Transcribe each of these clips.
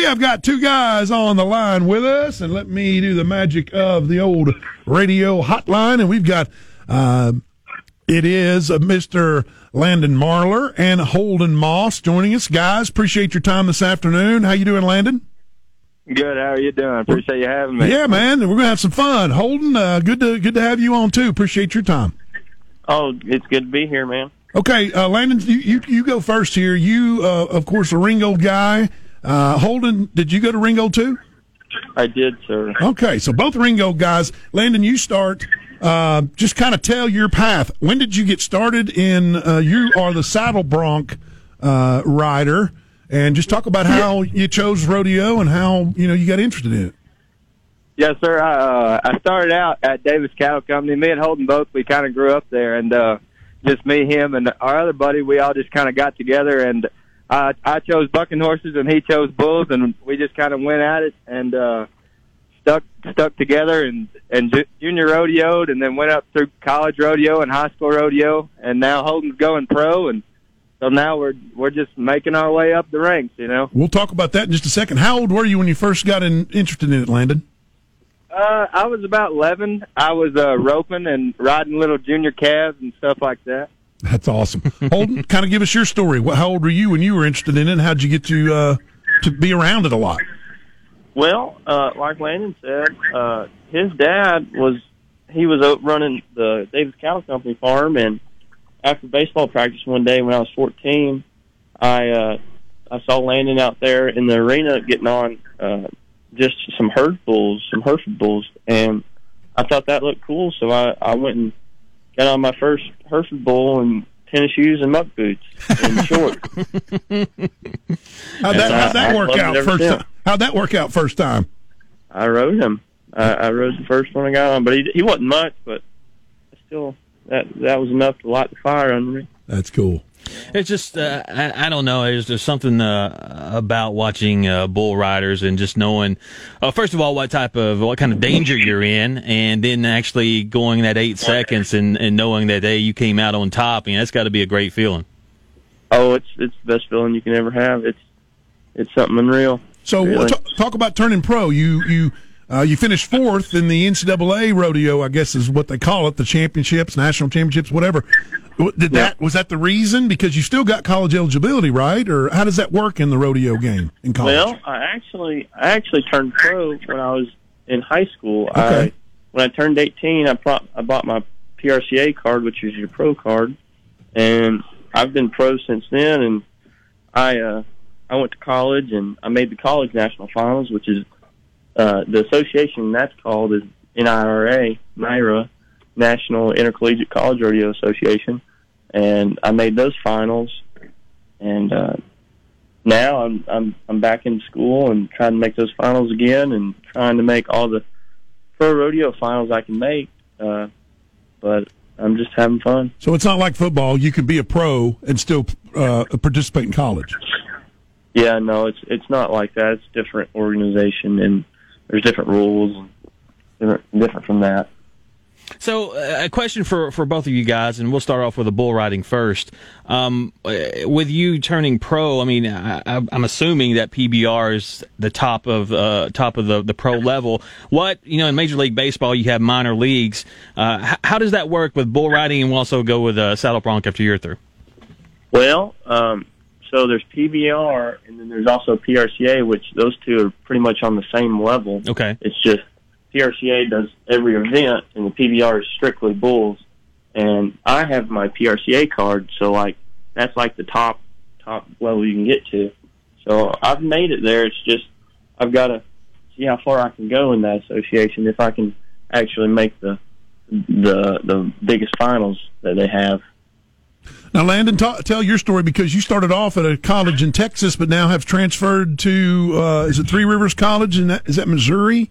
We have got two guys on the line with us, and let me do the magic of the old radio hotline. And we've got, uh, it is uh, Mr. Landon Marler and Holden Moss joining us. Guys, appreciate your time this afternoon. How you doing, Landon? Good. How are you doing? Appreciate you having me. Yeah, man. We're gonna have some fun. Holden, uh, good to good to have you on too. Appreciate your time. Oh, it's good to be here, man. Okay, uh, Landon, you, you you go first here. You, uh, of course, a Ringgold guy. Uh, Holden, did you go to Ringo too? I did, sir. Okay, so both Ringo guys. Landon, you start. Uh, just kind of tell your path. When did you get started in? Uh, you are the saddle bronc uh, rider, and just talk about how you chose rodeo and how you know you got interested in it. Yes, sir. I, uh, I started out at Davis Cattle Company. Me and Holden both we kind of grew up there, and uh, just me, him, and our other buddy. We all just kind of got together, and I I chose bucking horses, and he chose bulls, and we just kind of went at it and uh, stuck stuck together, and and ju- junior rodeoed, and then went up through college rodeo and high school rodeo, and now Holden's going pro, and so now we're we're just making our way up the ranks, you know. We'll talk about that in just a second. How old were you when you first got in, interested in it, Landon? Uh, I was about 11. I was uh, roping and riding little junior calves and stuff like that. That's awesome. Holden, kind of give us your story. How old were you when you were interested in it? and How'd you get to uh, to be around it a lot? Well, uh, like Landon said, uh, his dad was he was running the Davis Cattle Company farm, and after baseball practice one day when I was 14, I uh, I saw Landon out there in the arena getting on uh, just some herd bulls, some Hereford bulls, and I thought that looked cool, so I I went and got on my first Hereford bull and tennis shoes and muck boots and shorts. How'd that, how'd that I- I work it out first time? How'd that work out first time? I rode him. I, I rode the first one I got on, but he he wasn't much, but still that that was enough to light the fire under me. That's cool. It's just uh, I, I don't know. There's there's something uh, about watching uh, bull riders and just knowing, uh, first of all, what type of what kind of danger you're in, and then actually going that eight seconds and, and knowing that hey, you came out on top. and that's got to be a great feeling. Oh, it's it's the best feeling you can ever have. It's it's something unreal. So Really? ta- talk about turning pro. You you uh, you finished fourth in the NCAA rodeo, I guess is what they call it, the championships, national championships, whatever. Did that was that the reason? Because you still got college eligibility, right? Or how does that work in the rodeo game in college? Well, I actually I actually turned pro when I was in high school. Okay. I when I turned 18, I bought I bought my PRCA card, which is your pro card, and I've been pro since then. And I uh, I went to college and I made the college national finals, which is uh, the association that's called is NIRA, NIRA, National Intercollegiate College Rodeo Association, and I made those finals, and uh, now I'm I'm I'm back in school and trying to make those finals again, and trying to make all the pro rodeo finals I can make. Uh, but I'm just having fun. so it's not like football. You can be a pro and still uh, participate in college. Yeah, no, it's it's not like that. It's a different organization, and there's different rules, different different from that. So, uh, a question for, for both of you guys, and we'll start off with the bull riding first. Um, uh, with you turning pro, I mean, I, I'm assuming that PBR is the top of uh, top of the, the pro level. What you know in Major League Baseball, you have minor leagues. Uh, h- how does that work with bull riding, and we'll also go with uh, saddle bronc after you're through? Well, um, so there's PBR, and then there's also PRCA, which those two are pretty much on the same level. Okay. It's just PRCA does every event, and the PBR is strictly bulls. And I have my PRCA card, so like that's like the top top level you can get to. So I've made it there. It's just I've got to see how far I can go in that association if I can actually make the the the biggest finals that they have. Now, Landon, ta tell your story because you started off at a college in Texas, but now have transferred to uh, is it Three Rivers College? And is that Missouri?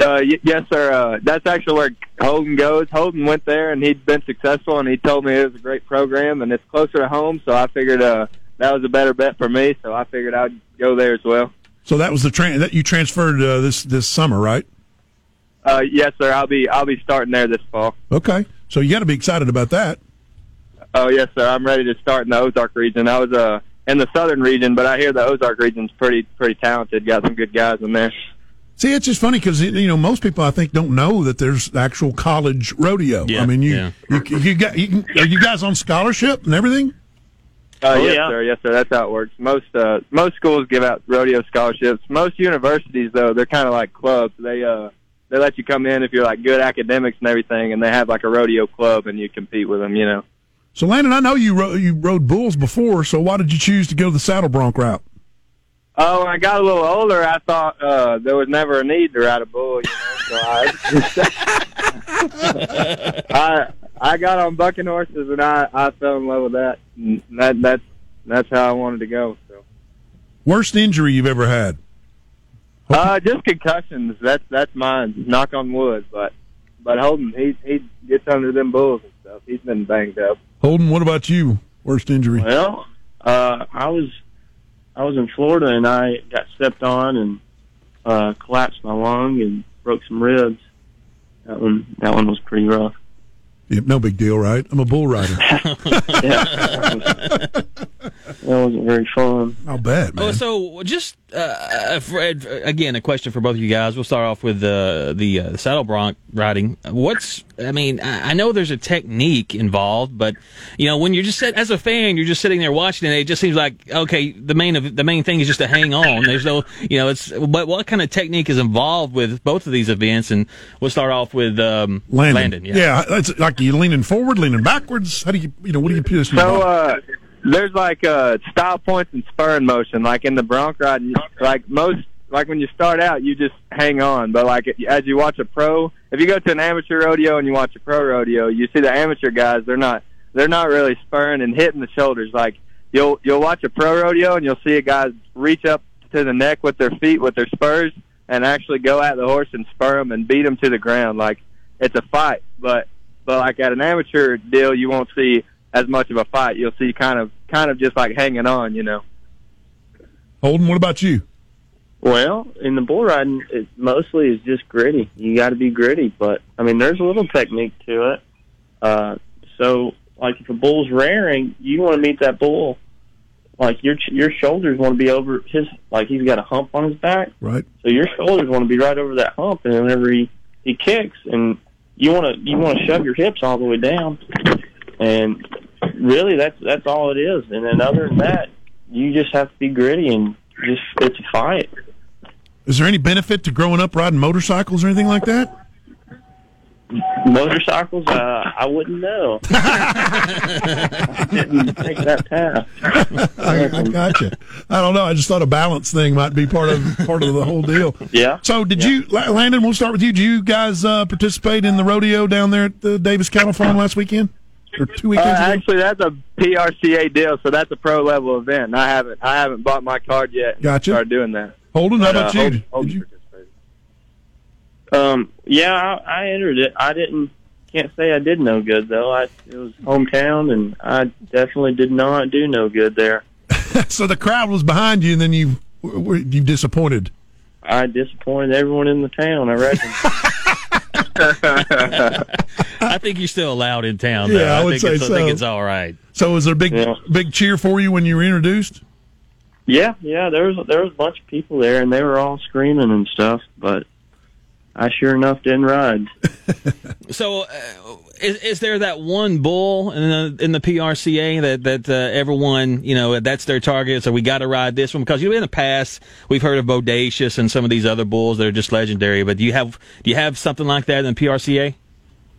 Uh, y- yes, sir. Uh, that's actually where Holden goes. Holden went there, and he'd been successful, and he told me it was a great program, and it's closer to home. So I figured uh, that was a better bet for me. So I figured I'd go there as well. So that was the train that you transferred uh, this this summer, right? Uh, yes, sir. I'll be I'll be starting there this fall. Okay, so you got to be excited about that. Oh yes, sir. I'm ready to start in the Ozark region. I was uh in the southern region, but I hear the Ozark region's pretty pretty talented. Got some good guys in there. See, it's just funny because you know most people I think don't know that there's actual college rodeo. Yeah, I mean, you yeah. you, you got you can, are you guys on scholarship and everything? Uh, Oh, yes, yeah. sir. Yes, sir. That's how it works. Most uh, most schools give out rodeo scholarships. Most universities, though, they're kind of like clubs. They uh, they let you come in if you're like good academics and everything, and they have like a rodeo club, and you compete with them. You know. So, Landon, I know you ro- you rode bulls before. So, why did you choose to go the saddle bronc route? Oh, when I got a little older, I thought uh, there was never a need to ride a bull. You know, so I, I I got on bucking horses, and I I fell in love with that. And that that's that's how I wanted to go. So. Worst injury you've ever had? Uh, just concussions. That's that's mine. Knock on wood, but but Holden, he he gets under them bulls and stuff. He's been banged up. Holden, what about you? Worst injury? Well, uh, I was I was in Florida and I got stepped on and uh, collapsed my lung and broke some ribs. That one that one was pretty rough. Yeah, no big deal, right? I'm a bull rider. Yeah, that, was, that wasn't very fun. I'll bet, Oh, man. so just uh, Fred, again, a question for both of you guys. We'll start off with uh, the uh, saddle bronc riding. What's, I mean, I I know there's a technique involved, but you know, when you're just sit, as a fan, you're just sitting there watching it. It just seems like okay, the main of the main thing is just to hang on. There's no, you know, it's but what kind of technique is involved with both of these events? And we'll start off with um, Landon. Landon yeah. it's like you leaning forward, leaning backwards. How do you, you know, what do you position? So uh, there's like uh, style points and spurring motion. Like in the bronc riding, like most like when you start out, you just hang on. But like as you watch a pro, if you go to an amateur rodeo and you watch a pro rodeo, you see the amateur guys. They're not they're not really spurring and hitting the shoulders. Like you'll you'll watch a pro rodeo and you'll see a guy reach up to the neck with their feet with their spurs and actually go at the horse and spur him and beat him to the ground. Like it's a fight, but but like at an amateur deal, you won't see as much of a fight. You'll see kind of kind of just like hanging on, you know. Holden, what about you? Well, in the bull riding, it mostly is just gritty. You got to be gritty, but I mean, there's a little technique to it. Uh, so, like if a bull's rearing, you want to meet that bull. Like your your shoulders want to be over his, like he's got a hump on his back. Right. So your shoulders want to be right over that hump, and whenever he he kicks, and you want to you want to shove your hips all the way down, and really that's that's all it is. And then other than that, you just have to be gritty and just it's a fight. Is there any benefit to growing up riding motorcycles or anything like that? Motorcycles, uh, I wouldn't know. I didn't take that path. I, I gotcha. I don't know. I just thought a balance thing might be part of part of the whole deal. Yeah. So, did you, Landon? We'll start with you. Did you guys uh, participate in the rodeo down there at the Davis Cattle Farm last weekend or two Uh, weekends actually, that's a PRCA deal, so that's a pro level event. I haven't I haven't bought my card yet. Gotcha. Started doing that. Holden, how uh, about you? Holden- Did Holden you? Um, yeah, I, I entered it. I didn't. Can't say I did no good though. I it was hometown, and I definitely did not do no good there. so the crowd was behind you, and then you were you disappointed. I disappointed everyone in the town. I reckon. I think you're still allowed in town. Though. Yeah, I would think say it's, I think it's all right. So, was there a big Yeah. big cheer for you when you were introduced? yeah, yeah. There was there was a bunch of people there, and they were all screaming and stuff. But I sure enough didn't ride. So, uh, is, is there that one bull in the in the PRCA that that uh, everyone you know that's their target? So we got to ride this one because you know in the past we've heard of Bodacious and some of these other bulls that are just legendary. But do you have do you have something like that in the PRCA?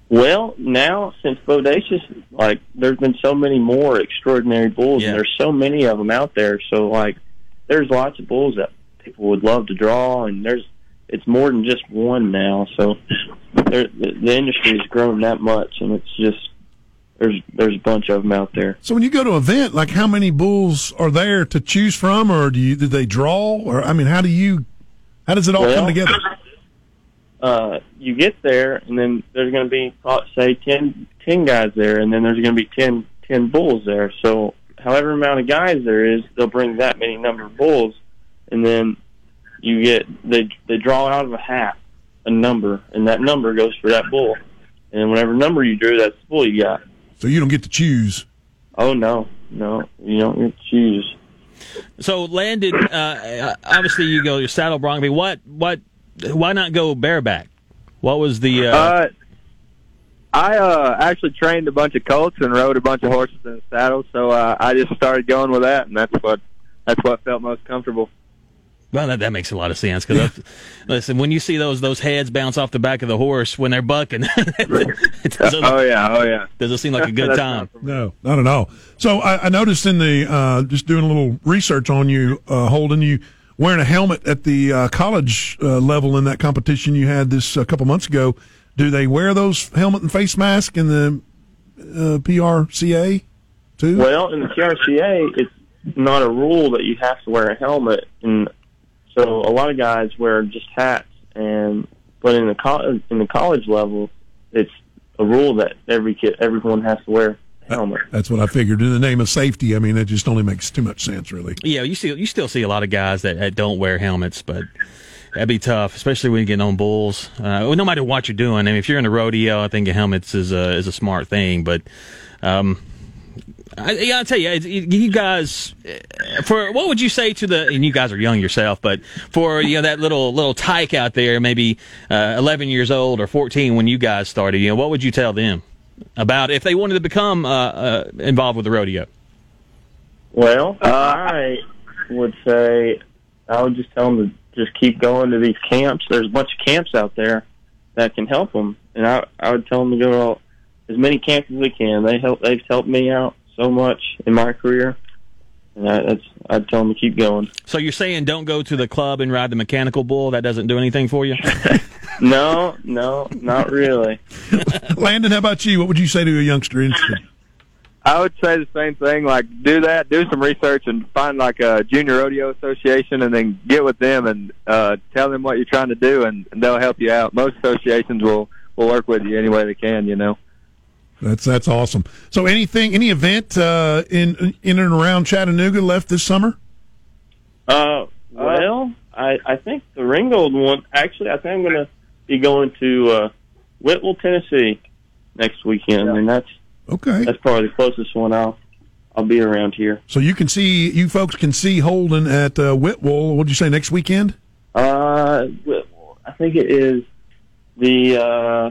Well, now since Bodacious, like there's been so many more extraordinary bulls, Yeah. and there's so many of them out there. So like, there's lots of bulls that people would love to draw, and there's it's more than just one now. So the, the industry has grown that much, and it's just there's there's a bunch of them out there. So, when you go to an event, like how many bulls are there to choose from, or do you do they draw, or I mean, how do you how does it all Well- come together? uh, you get there, and then there's going to be, say, 10, 10 guys there, and then there's going to be 10, 10 bulls there. So, however amount of guys there is, they'll bring that many number of bulls, and then you get they they draw out of a hat a number, and that number goes for that bull. And whatever number you drew, that's the bull you got. So you don't get to choose. Oh no, no, you don't get to choose. So Landon. uh, obviously you go your saddle bronc. I what what why not go bareback? What was the uh, Uh, I uh, actually trained a bunch of colts and rode a bunch of horses in the saddle, so uh, I just started going with that, and that's what that's what felt most comfortable. Well, that, that makes a lot of sense because listen, when you see those those heads bounce off the back of the horse when they're bucking, it doesn't, Oh yeah, oh yeah. doesn't seem like a good time. not. No, not at all. So I, I noticed in the uh, just doing a little research on you, uh, Holden, you wearing a helmet at the uh, college uh, level in that competition you had this a couple months ago. Do they wear those helmet and face mask in the uh, PRCA too? Well, in the PRCA, it's not a rule that you have to wear a helmet, and so a lot of guys wear just hats. And but in the co- in the college level, it's a rule that every kid, everyone has to wear helmet. That's what I figured. In the name of safety, I mean, it just only makes too much sense, really. Yeah, you see, you still see a lot of guys that, that don't wear helmets, but that'd be tough, especially when you get on bulls. Uh, no matter what you're doing, I mean, if you're in a rodeo, I think helmets is a is a smart thing. But um, I, yeah, I'll tell you, you guys, for what would you say to the? And you guys are young yourself, but for you know that little little tyke out there, maybe uh, 11 years old or 14 when you guys started, you know, what would you tell them about if they wanted to become uh, uh, involved with the rodeo? Well, I would say I would just tell them to just keep going to these camps. There's a bunch of camps out there that can help them, and I I would tell them to go to all, as many camps as they can. They help. They've helped me out so much in my career, and I, that's I'd tell them to keep going. So you're saying don't go to the club and ride the mechanical bull? That doesn't do anything for you? No, no, not really. Landon, how about you? What would you say to a youngster interested? I would say the same thing. Like, do that, do some research, and find like a junior rodeo association, and then get with them and uh, tell them what you're trying to do, and, and they'll help you out. Most associations will will work with you any way they can. You know. That's that's awesome. So anything, any event uh, in in and around Chattanooga left this summer? Uh, well, I I think the Ringgold one. Actually, I think I'm going to be going to uh, Whitwell, Tennessee, next weekend, and that's Okay. that's probably the closest one I'll I'll be around here. So you can see, you folks can see Holden at uh, Whitwell. What'd you say next weekend? Uh, I think it is the uh,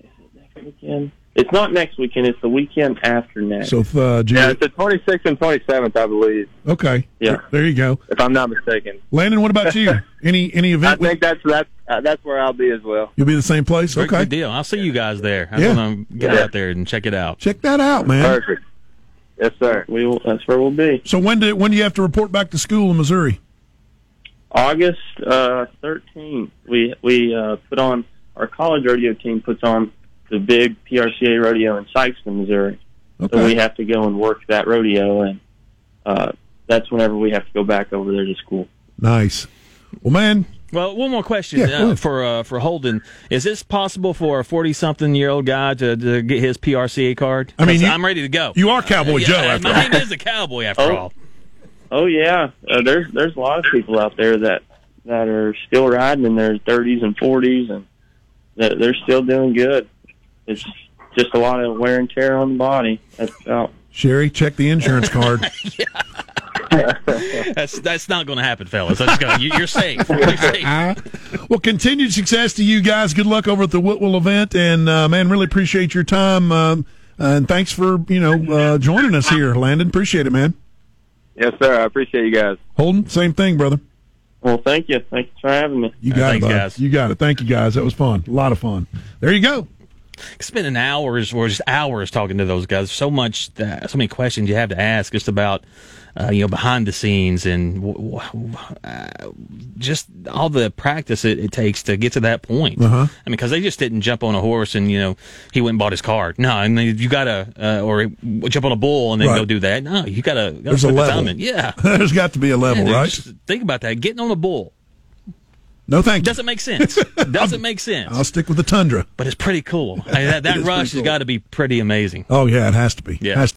is it next weekend. It's not next weekend. It's the weekend after next. So uh, Jim- Yeah, it's the 26th and 27th, I believe, okay, Yeah. there you go. if I'm not mistaken. Landon, what about you? any any event? I event? think that's that's uh, that's where I'll be as well. You'll be the same place. Great- Okay, Good deal. I'll see you guys there. I'm Yeah. going to get Yeah. out there and check it out. check that out, man. Perfect. Yes, sir. we will, that's where we'll be. So when do when do you have to report back to school in Missouri? August uh, 13th, we we uh, put on our college radio team puts on the big PRCA rodeo in Sikeston, Missouri. Okay. So we have to go and work that rodeo, and uh, that's whenever we have to go back over there to school. nice. Well, man, Well, one more question Yeah, uh, for uh, for Holden. Is this possible for a 40 something year old guy to, to get his PRCA card? I mean, you- I'm ready to go. you are Cowboy Yeah, Joe after my all. name is a cowboy after Oh. all. Oh yeah, uh, there's there's a lot of people out there that that are still riding in their 30s and 40s, and they're, they're still doing good. It's just a lot of wear and tear on the body. That's about Sherry, check the insurance card. That's that's not going to happen, fellas. That's gonna, you, you're safe. You're safe. Uh, well, continued success to you guys. Good luck over at the Whitwell event, and uh, man, really appreciate your time. Um, and thanks for you know uh, joining us here, Landon. Appreciate it, man. Yes, sir. I appreciate you guys. Holden, same thing, brother. well. Thank you, Thanks for having me. You Uh, got thanks, it, bud. guys. You got it. Thank you, guys. That was fun. A lot of fun. There you go. Spending hours or just hours talking to those guys. So much, that, so many questions you have to ask just about, uh, you know, behind the scenes and w- w- uh, just all the practice it, it takes to get to that point. Uh-huh. I mean, because they just didn't jump on a horse and you know he went and bought his card. No, I mean you gotta uh, or jump on a bull and then Right. go do that. No, you gotta. gotta There's a level. Yeah. There's got to be a level, right? just think about that. Getting on a bull No, thank you. doesn't make sense. doesn't make sense. I'll stick with the Tundra. but it's pretty cool. I mean, that that rush has got to be pretty amazing. Oh yeah, it has to be. Yeah. Has